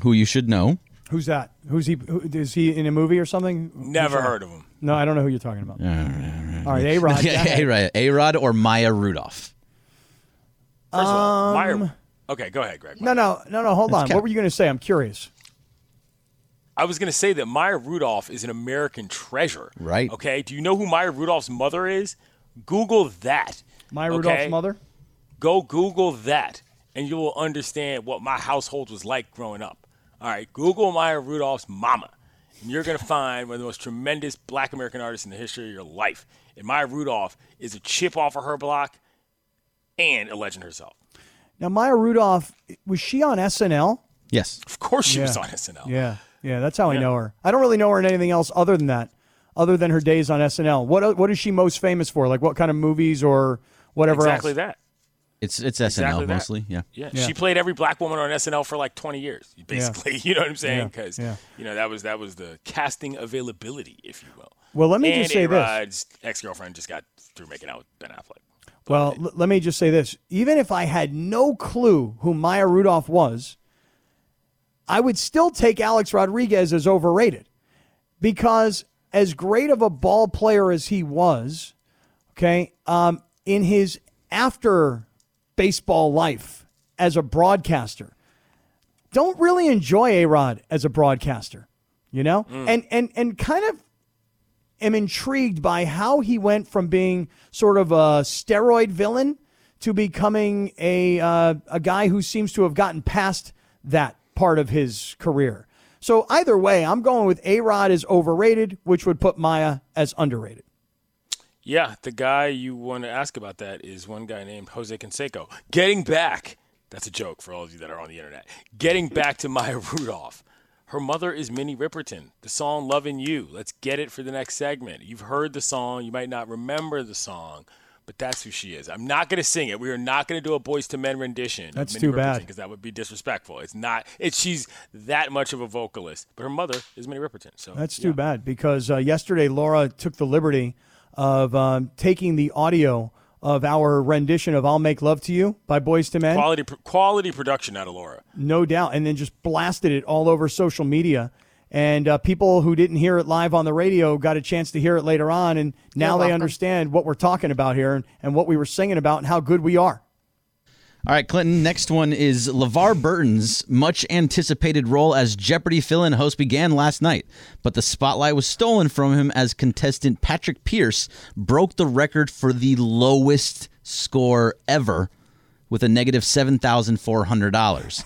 who you should know. Who's that? Who's he? Who, is he in a movie or something? never heard of him. No, I don't know who you're talking about. All right, A Rod. A right, A Rod or Maya Rudolph. First of all, Meyer. Okay, go ahead, Greg. Um, No, no, no, no. Hold on. Cap. What were you going to say? I'm curious. I was going to say that Maya Rudolph is an American treasure. Right. Okay. Do you know who Maya Rudolph's mother is? Google that. My okay? Rudolph's mother. Go Google that, and you will understand what my household was like growing up. All right. Google Maya Rudolph's mama, and you're going to find one of the most tremendous black American artists in the history of your life. And Maya Rudolph is a chip off of her block and a legend herself. Now, Maya Rudolph was she on SNL? Yes. Of course she Yeah. was on SNL. Yeah, yeah. That's how I know her. I don't really know her in anything else other than that, other than her days on SNL. What What is she most famous for? Like what kind of movies or whatever Exactly else? that. It's it's SNL that. mostly. Yeah. Yeah. Yeah. she played every black woman on SNL for like 20 years, basically. <laughs> You know what I'm saying? Because Yeah. you know that was that was the casting availability, if you will. Well, let me and just say this. A-Rod's ex-girlfriend just got through making out with Ben Affleck. Well, l- let me just say this. Even if I had no clue who Maya Rudolph was, I would still take Alex Rodriguez as overrated because, as great of a ball player as he was, okay, um, in his after baseball life as a broadcaster, don't really enjoy A Rod as a broadcaster, you know? And, and, and kind of am intrigued by how he went from being sort of a steroid villain to becoming a uh, a guy who seems to have gotten past that part of his career. So either way, I'm going with A Rod is overrated, which would put Maya as underrated. Yeah, the guy you want to ask about that is one guy named Jose Canseco. Getting back, that's a joke for all of you that are on the internet. Getting <laughs> back to Maya Rudolph. Her mother is Minnie Riperton. The song Loving You. Let's get it for the next segment. You've heard the song, you might not remember the song, but that's who she is. I'm not going to sing it. We are not going to do a Boyz II Men rendition. That's too bad. Because that would be disrespectful. It's not. It's she's that much of a vocalist, but her mother is Minnie Riperton. So That's yeah. too bad because uh, yesterday Laura took the liberty of um, taking the audio of our rendition of "I'll Make Love to You" by Boyz II Men. Quality, quality production out of Laura. No doubt. And then just blasted it all over social media. And uh, people who didn't hear it live on the radio got a chance to hear it later on. And now You're they welcome. understand what we're talking about here and, and what we were singing about and how good we are. All right, Clinton. Next one is LeVar Burton's much anticipated role as Jeopardy fill in host began last night, but the spotlight was stolen from him as contestant Patrick Pierce broke the record for the lowest score ever with a negative $7,400.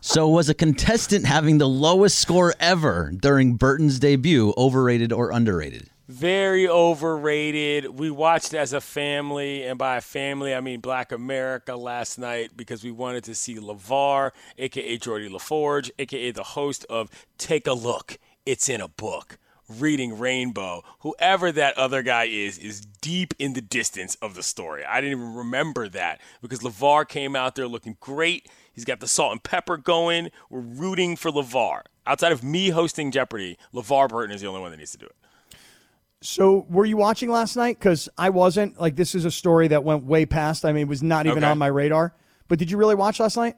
<laughs> so, was a contestant having the lowest score ever during Burton's debut overrated or underrated? Very overrated. We watched as a family, and by a family, I mean Black America last night because we wanted to see LeVar, aka Geordi La Forge, aka the host of Take a Look, It's in a Book. Reading Rainbow, whoever that other guy is, is deep in the distance of the story. I didn't even remember that because LeVar came out there looking great. He's got the salt and pepper going. We're rooting for LeVar. Outside of me hosting Jeopardy, LeVar Burton is the only one that needs to do it. So, were you watching last night? Because I wasn't. Like, this is a story that went way past. I mean, it was not even Okay. on my radar. But did you really watch last night?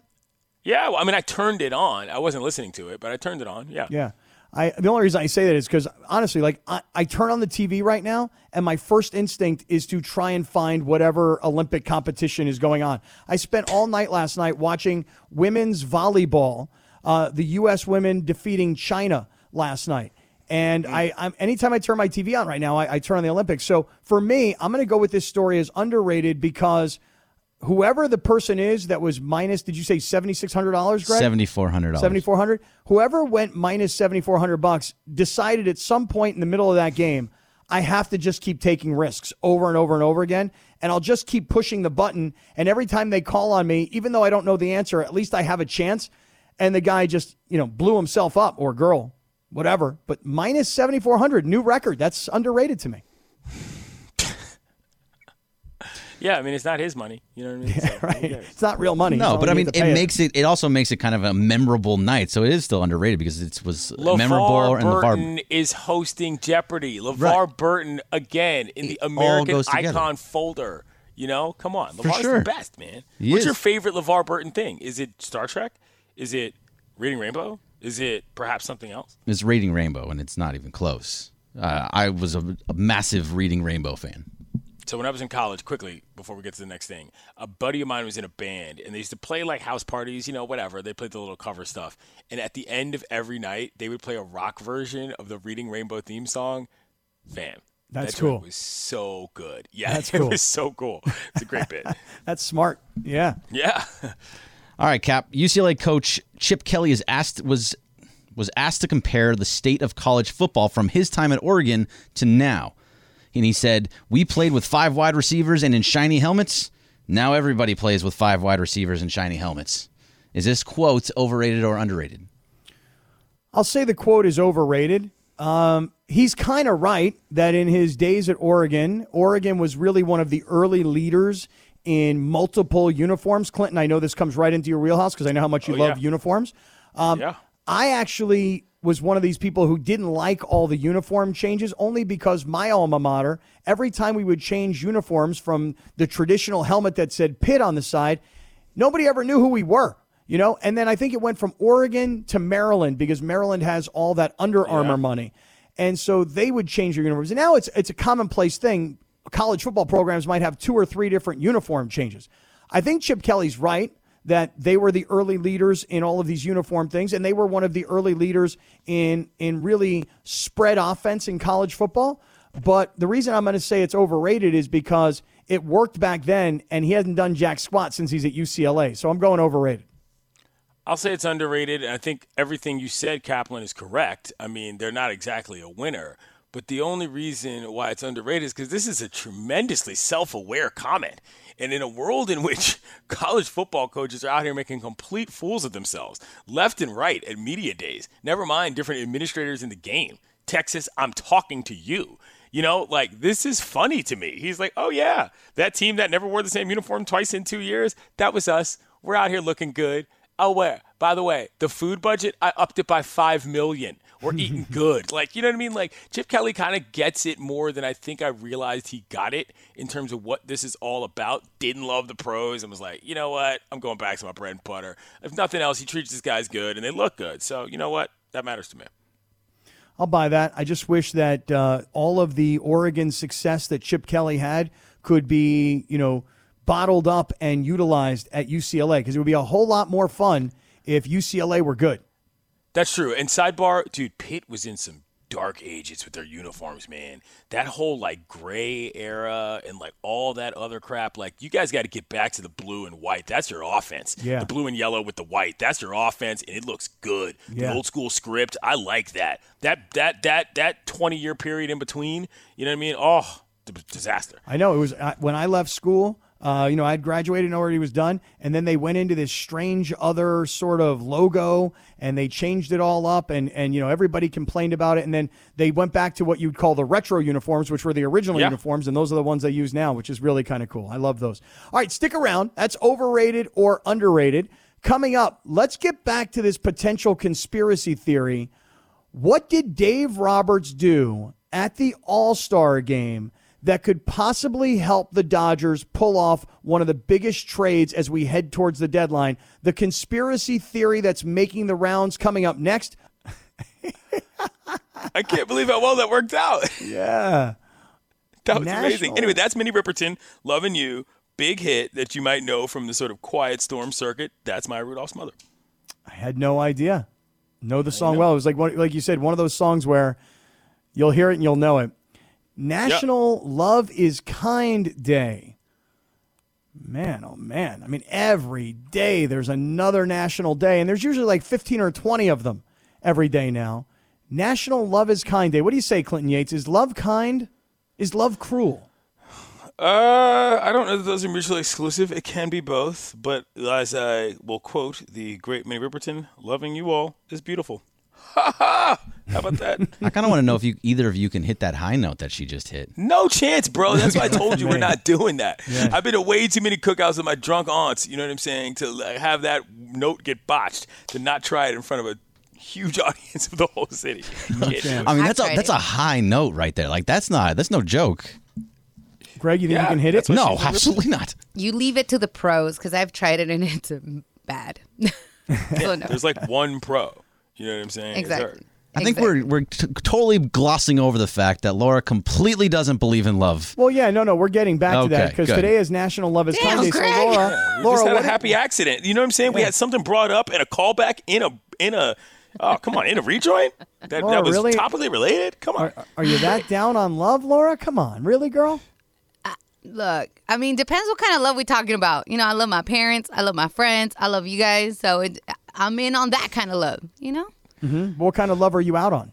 Yeah, well, I mean, I turned it on. I wasn't listening to it, but I turned it on. Yeah. Yeah. I, the only reason I say that is because honestly, like I, I turn on the TV right now, and my first instinct is to try and find whatever Olympic competition is going on. I spent all night last night watching women's volleyball, uh, the U.S. women defeating China last night. And mm-hmm. I, I'm anytime I turn my TV on right now, I, I turn on the Olympics. So for me, I'm going to go with this story as underrated because whoever the person is that was minus, did you say seventy six hundred dollars, Greg? $7,400. 7400 whoever went minus 7400 bucks decided at some point in the middle of that game i have to just keep taking risks over and over and over again and i'll just keep pushing the button and every time they call on me even though i don't know the answer at least i have a chance and the guy just you know blew himself up or girl whatever but minus 7400 new record that's underrated to me Yeah, I mean, it's not his money. You know what I mean? <laughs> So, right it's not real money No, but I mean, it makes it. It also makes it kind of a memorable night. So it is still underrated because it was LeVar memorable and Burton LeVar. is hosting Jeopardy. LeVar Right. Burton again in the It all American icon folder. You know, come on, LeVar's sure. the best, man. He What's is. your favorite LeVar Burton thing? Is it Star Trek? Is it Reading Rainbow? Is it perhaps something else? It's Reading Rainbow, and it's not even close. Uh, I was a, a massive Reading Rainbow fan. So when I was in college, quickly before we get to the next thing, a buddy of mine was in a band, and they used to play like house parties, you know, whatever. They played the little cover stuff, and at the end of every night, they would play a rock version of the Reading Rainbow theme song. Fam, That's that joint cool. Was so good. Yeah, That's <laughs> it was so cool. It's a great bit. <laughs> that's smart yeah Yeah. <laughs> All right, Cap. UCLA coach Chip Kelly is asked was was asked to compare the state of college football from his time at Oregon to now. And he said, "We played with five wide receivers and in shiny helmets. Now everybody plays with five wide receivers and shiny helmets." Is this quote overrated or underrated? I'll say the quote is overrated. Um, he's kind of right that in his days at Oregon, Oregon was really one of the early leaders in multiple uniforms. Clinton, I know this comes right into your wheelhouse because I know how much you Oh, love yeah. uniforms. Um, Yeah. I actually was one of these people who didn't like all the uniform changes only because my alma mater, every time we would change uniforms from the traditional helmet that said Pitt on the side, nobody ever knew who we were, you know? And then I think it went from Oregon to Maryland because Maryland has all that Under Armour money. And so they would change their uniforms. And now it's it's a commonplace thing. College football programs might have two or three different uniform changes. I think Chip Kelly's right that they were the early leaders in all of these uniform things, and they were one of the early leaders in in really spread offense in college football. But the reason I'm going to say it's overrated is because it worked back then, and he hasn't done jack squat since he's at UCLA. So I'm going overrated. I'll say it's underrated, I think everything you said, Kaplan, is correct. I mean, they're not exactly a winner, but the only reason why it's underrated is because this is a tremendously self aware comment. And in a world in which <laughs> college football coaches are out here making complete fools of themselves, left and right at media days, never mind different administrators in the game, Texas, I'm talking to you. You know, like this is funny to me. He's like, oh, yeah, that team that never wore the same uniform twice in two years, that was us. We're out here looking good. Oh, where? By the way, the food budget, I upped it by five million. We're eating <laughs> good. Like, you know what I mean? Like, Chip Kelly kind of gets it more than I think I realized he got it in terms of what this is all about. Didn't love the pros and was like, you know what? I'm going back to my bread and butter. If nothing else, he treats his guys good and they look good. So, you know what? That matters to me. I'll buy that. I just wish that uh, all of the Oregon success that Chip Kelly had could be, you know, bottled up and utilized at UCLA because it would be a whole lot more fun if UCLA were good. That's true. And sidebar, dude, Pitt was in some dark ages with their uniforms, man. That whole like gray era and like all that other crap. Like you guys got to get back to the blue and white. That's your offense. Yeah. The blue and yellow with the white. That's your offense, and it looks good. Yeah. The old school script. I like that. That that that that twenty year period in between. You know what I mean? Oh, d- disaster. I know it was I, when I left school. Uh, you know, I'd graduated and already was done, and then they went into this strange other sort of logo, and they changed it all up, and and you know everybody complained about it, and then they went back to what you'd call the retro uniforms, which were the original Yeah. uniforms, and those are the ones they use now, which is really kind of cool. I love those. All right, stick around. That's overrated or underrated. Coming up, let's get back to this potential conspiracy theory. What did Dave Roberts do at the All Star game that could possibly help the Dodgers pull off one of the biggest trades as we head towards the deadline? The conspiracy theory that's making the rounds coming up next. <laughs> I can't believe how well that worked out. Yeah. That was National. amazing. Anyway, that's Minnie Riperton, Loving You, big hit that you might know from the sort of quiet storm circuit. That's Maya Rudolph's mother. I had no idea. Know the song well. It was like like you said, one of those songs where you'll hear it and you'll know it. National Love is Kind Day. Man, oh man. I mean, every day there's another national day, and there's usually like 15 or 20 of them every day now. National Love is Kind Day. What do you say, Clinton Yates? Is love kind? Is love cruel? Uh, I don't know that those are mutually exclusive. It can be both, but as I will quote the great Minnie Riperton, "Loving you all is beautiful." Ha <laughs> ha! How about that? I kind of want to know if you either of you can hit that high note that she just hit. no chance, bro. That's why I told you we're <laughs> not doing that. I've been to way too many cookouts with my drunk aunts. You know what I'm saying? To like, have that note get botched, to not try it in front of a huge <laughs> audience of the whole city. Can't do it. I mean, that's a that's it. a high note right there. Like that's not that's no joke. Greg, you think you can hit it? No, absolutely not. You leave it to the pros because I've tried it and it's bad. so oh, no. There's like one pro. You know what I'm saying? Exactly. I think Exactly. we're we're t- totally glossing over the fact that Laura completely doesn't believe in love. Well, yeah, no, no, we're getting back to that Okay, because good. today is National Love is Damn, Kind Day. So, Greg. Laura, We Laura, just had what a happy accident. You know what I'm saying? We had something brought up and a callback in a in a oh come on in a rejoin that, Laura, that was really? topically related. Come on. Are, are you that down on love, Laura? Come on, really, girl? Uh, look, I mean, depends what kind of love we're talking about. You know, I love my parents, I love my friends, I love you guys. So it, I'm in on that kind of love. You know, mm-hmm. What kind of love are you out on?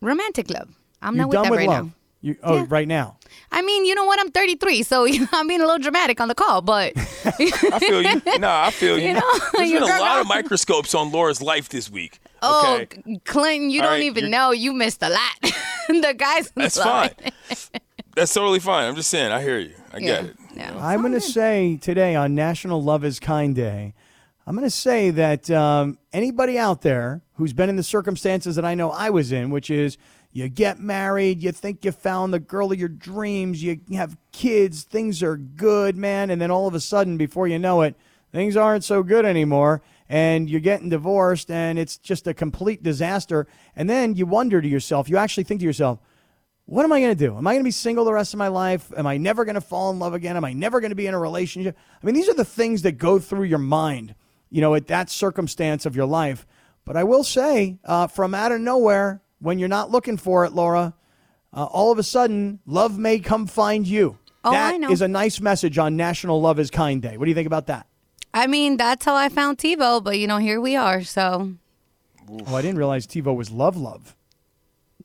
romantic love. I'm You not with done that with right love? now. You oh, Yeah. right now. I mean, you know what? I'm 33, so you <laughs> know, I'm being a little dramatic on the call, but <laughs> I feel you. No, I feel <laughs> you. You know, There's you been a got lot of microscopes on Laura's life this week. oh, Okay. Clinton, you All don't right, even you're- know you missed a lot. the guys, That's line. fine. That's totally fine. I'm just saying. I hear you. I Yeah, get it. yeah. I'm going to say today on National Love is Kind Day, I'm going to say that um, anybody out there who's been in the circumstances that I know I was in, which is you get married, you think you found the girl of your dreams, you have kids, things are good, man, and then all of a sudden, before you know it, things aren't so good anymore. And you're getting divorced, and it's just a complete disaster. And then you wonder to yourself, you actually think to yourself, what am I going to do? Am I going to be single the rest of my life? Am I never going to fall in love again? Am I never going to be in a relationship? I mean, these are the things that go through your mind, you know, at that circumstance of your life. But I will say, uh, from out of nowhere, when you're not looking for it, Laura, uh, all of a sudden, love may come find you. Oh, That I know. is a nice message on National Love is Kind Day. What do you think about that? I mean, that's how I found TiVo, but you know, here we are. So, Oh, I didn't realize TiVo was love, love.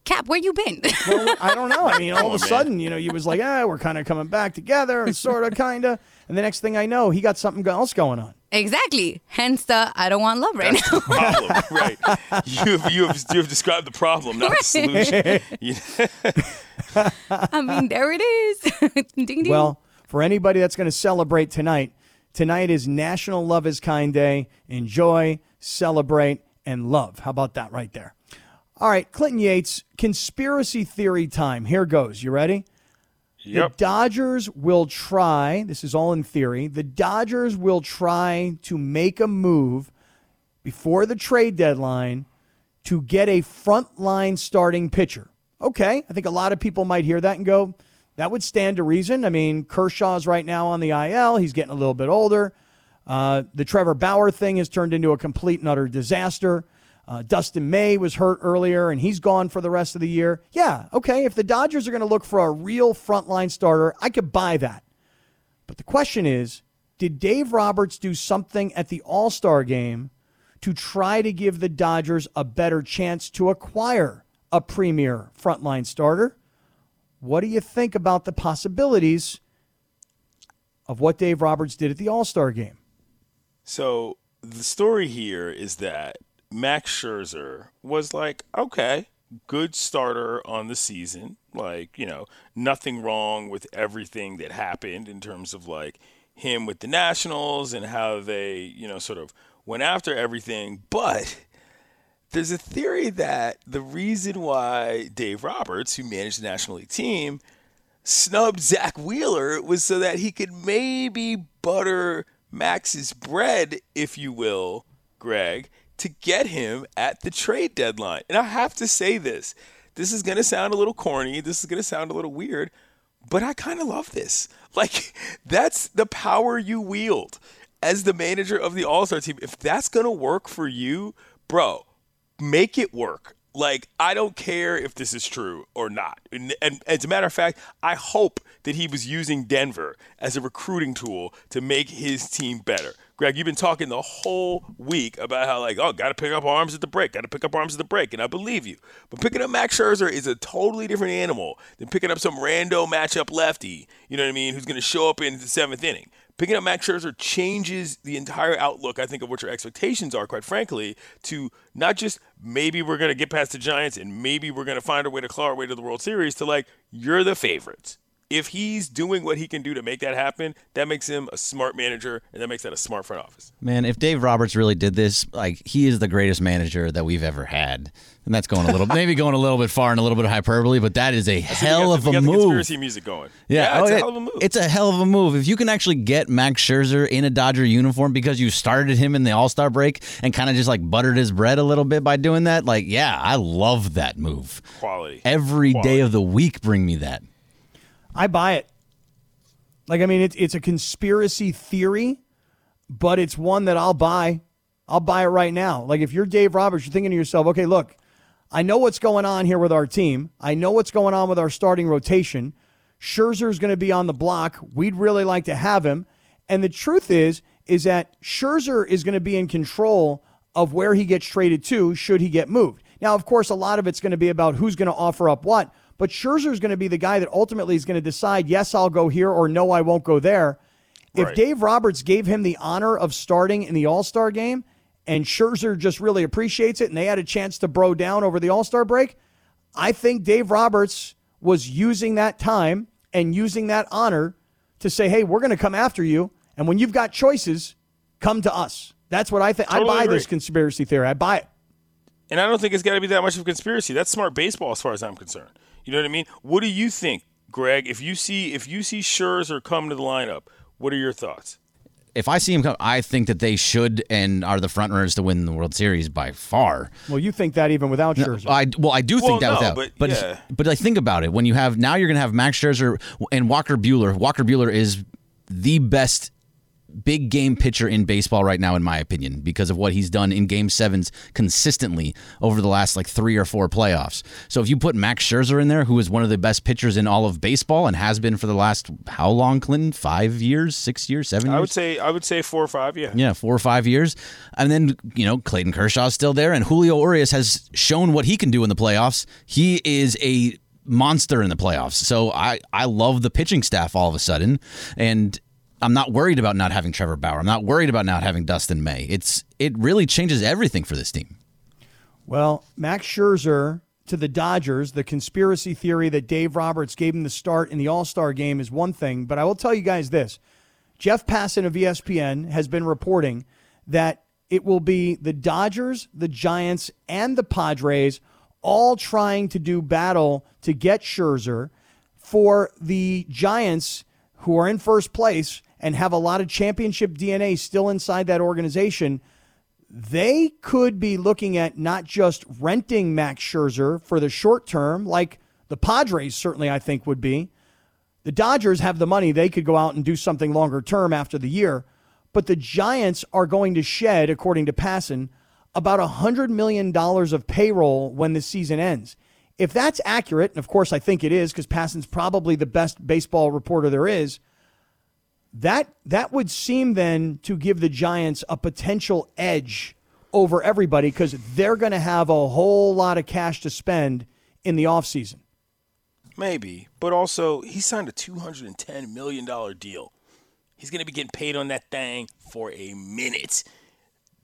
Cap, where you been? <laughs> Well, I don't know. I mean, all of a man. sudden, you know, you was like, ah, we're kind of coming back together, sort of, kind of. And the next thing I know, he got something else going on. Exactly. Hence the I don't want love right now. <laughs> Problem, right? You have, you have you have described the problem, not the solution. <laughs> <laughs> I mean, there it is. ding ding. Well, for anybody that's going to celebrate tonight, tonight is National Love is Kind Day. Enjoy, celebrate, and love. How about that right there? All right, Clinton Yates, conspiracy theory time. Here goes. You ready? Yep. The Dodgers will try, this is all in theory, the Dodgers will try to make a move before the trade deadline to get a frontline starting pitcher. Okay, I think a lot of people might hear that and go, That would stand to reason. I mean, Kershaw's right now on the IL. He's getting a little bit older. Uh, the Trevor Bauer thing has turned into a complete and utter disaster. Uh, Dustin May was hurt earlier and he's gone for the rest of the year. Yeah, okay. If the Dodgers are going to look for a real frontline starter, I could buy that. But the question is did Dave Roberts do something at the All Star game to try to give the Dodgers a better chance to acquire a premier frontline starter? What do you think about the possibilities of what Dave Roberts did at the All Star game? So the story here is that Max Scherzer was like, okay, good starter on the season. Like, you know, nothing wrong with everything that happened in terms of like him with the Nationals and how they, you know, sort of went after everything. But there's a theory that the reason why Dave Roberts, who managed the National League team, snubbed Zack Wheeler was so that he could maybe butter Max's bread, if you will, Greg, to get him at the trade deadline. And I have to say this this is going to sound a little corny, this is going to sound a little weird, but I kind of love this. <laughs> Like, that's the power you wield as the manager of the All Star team. If that's going to work for you, bro, make it work. Like, I don't care if this is true or not. And, and, as a matter of fact, I hope that he was using Denver as a recruiting tool to make his team better. Greg, you've been talking the whole week about how, like, oh, got to pick up arms at the break, got to pick up arms at the break, and I believe you. But picking up Max Scherzer is a totally different animal than picking up some rando matchup lefty, you know what I mean, who's to show up in the seventh inning. Picking up Max Scherzer changes the entire outlook, I think, of what your expectations are, quite frankly, to not just maybe we're going to get past the Giants and maybe we're going to find our way to claw our way to the World Series, to like, you're the favorites if he's doing what he can do to make that happen, that makes him a smart manager and that makes that a smart front office. Man, if Dave Roberts really did this, like he is the greatest manager that we've ever had. And that's going a little <laughs> maybe going a little bit far and a little bit of hyperbole, but that is a hell of a move. conspiracy music going. Yeah, yeah oh, it's oh, a hell of a move. It's a hell of a move. If you can actually get Max Scherzer in a Dodger uniform because you started him in the All Star break and kind of just like buttered his bread a little bit by doing that, like yeah, I love that move. Quality. Every Quality. day of the week, bring me that. I buy it. Like, I mean, it's it's a conspiracy theory, but it's one that I'll buy. I'll buy it right now. Like, if you're Dave Roberts, you're thinking to yourself, okay, look, I know what's going on here with our team. I know what's going on with our starting rotation. Scherzer's going to be on the block. We'd really like to have him. And the truth is, is that Scherzer is going to be in control of where he gets traded to should he get moved. Now, of course, a lot of it's going to be about who's going to offer up what. But Scherzer is going to be the guy that ultimately is going to decide, yes, I'll go here or no, I won't go there. If Right. Dave Roberts gave him the honor of starting in the All Star game and Scherzer just really appreciates it and they had a chance to bro down over the All Star break, I think Dave Roberts was using that time and using that honor to say, hey, we're going to come after you. And when you've got choices, come to us. That's what I think. Totally I buy agree. this conspiracy theory. I buy it. And I don't think it's got to be that much of a conspiracy. That's smart baseball, as far as I'm concerned. You know what I mean? What do you think, Greg? If you see if you see Scherzer come to the lineup, what are your thoughts? If I see him come, I think that they should and are the front runners to win the World Series by far. Well, you think that even without Scherzer. I well, I do Well, think that no, without, but but yeah. but like think about it. When you have now, you're gonna have Max Scherzer and Walker Buehler. Walker Buehler is the best big game pitcher in baseball right now, in my opinion, because of what he's done in Game Sevens consistently over the last like three or four playoffs. So if you put Max Scherzer in there, who is one of the best pitchers in all of baseball and has been for the last how long, Clinton? Five years, six years, seven years? I would say I would say four or five. Yeah. Yeah, four or five years. And then, you know, Clayton Kershaw's still there, and Julio Urias has shown what he can do in the playoffs. He is a monster in the playoffs. So I, I love the pitching staff all of a sudden. And I'm not worried about not having Trevor Bauer. I'm not worried about not having Dustin May. It's it really changes everything for this team. Well, Max Scherzer to the Dodgers, the conspiracy theory that Dave Roberts gave him the start in the All Star game is one thing, but I will tell you guys this. Jeff Passan of ESPN has been reporting that it will be the Dodgers, the Giants, and the Padres all trying to do battle to get Scherzer for the Giants, who are in first place and have a lot of championship DNA still inside that organization they could be looking at not just renting Max Scherzer for the short term, like the Padres certainly, I think, would be. The Dodgers have the money. They could go out and do something longer term after the year. But the Giants are going to shed, according to Passan, about $100 million of payroll when the season ends. If that's accurate, and of course I think it is because Passan's probably the best baseball reporter there is, that, that would seem then to give the Giants a potential edge over everybody because they're going to have a whole lot of cash to spend in the offseason. Maybe, but also he signed a $210 million deal. He's going to be getting paid on that thing for a minute.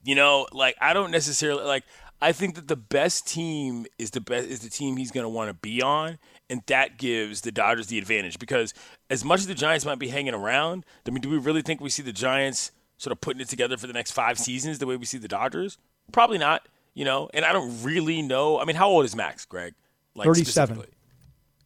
You know, like I don't necessarily like I think that the best team is the best is the team he's going to want to be on, and that gives the Dodgers the advantage because as much as the Giants might be hanging around, I mean, do we really think we see the Giants sort of putting it together for the next five seasons the way we see the Dodgers? Probably not. You know, and I don't really know. I mean, how old is Max, Greg? Like 37.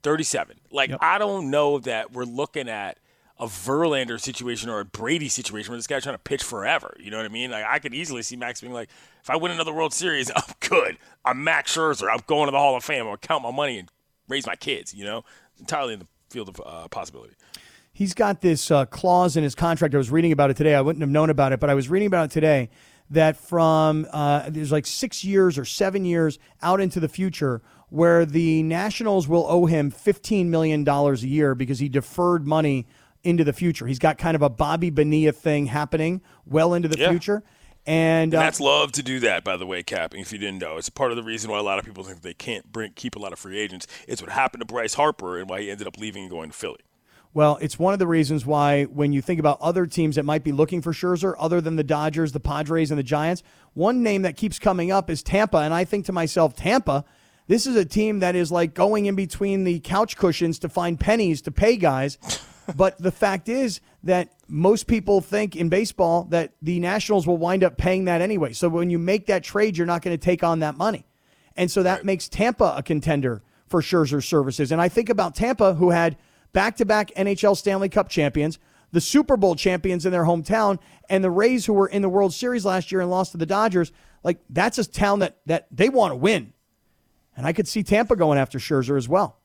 37. Like, yep. I don't know that we're looking at a Verlander situation or a Brady situation where this guy's trying to pitch forever. You know what I mean? Like, I could easily see Max being like, if I win another World Series, <laughs> I'm good. I'm Max Scherzer. I'm going to the Hall of Fame. I'll count my money and raise my kids, you know? Entirely in the field of uh, possibility. He's got this uh, clause in his contract. I was reading about it today. I wouldn't have known about it, but I was reading about it today that from uh, there's like six years or seven years out into the future where the Nationals will owe him $15 million a year because he deferred money into the future. He's got kind of a Bobby Bonilla thing happening well into the yeah. future. And, and uh, that's love to do that, by the way, Kaplan. If you didn't know, it's part of the reason why a lot of people think they can't bring keep a lot of free agents. It's what happened to Bryce Harper and why he ended up leaving and going to Philly. Well, it's one of the reasons why when you think about other teams that might be looking for Scherzer, other than the Dodgers, the Padres, and the Giants, one name that keeps coming up is Tampa. And I think to myself, Tampa, this is a team that is like going in between the couch cushions to find pennies to pay guys. <laughs> but the fact is that most people think in baseball that the Nationals will wind up paying that anyway. So when you make that trade, you're not going to take on that money. And so that right. makes Tampa a contender for Scherzer's services. And I think about Tampa, who had – back to back NHL Stanley Cup champions, the Super Bowl champions in their hometown, and the Rays, who were in the World Series last year and lost to the Dodgers. Like, that's a town that, that they want to win. And I could see Tampa going after Scherzer as well.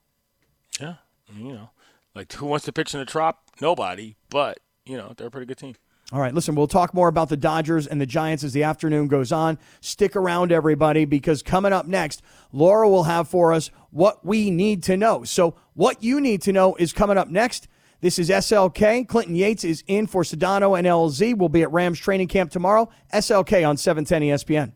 Yeah. You know, like who wants to pitch in the trop? Nobody, but, you know, they're a pretty good team. All right, listen, we'll talk more about the Dodgers and the Giants as the afternoon goes on. Stick around, everybody, because coming up next, Laura will have for us what we need to know. So, what you need to know is coming up next. This is SLK. Clinton Yates is in for Sedano and LZ. We'll be at Rams training camp tomorrow. SLK on 710 ESPN.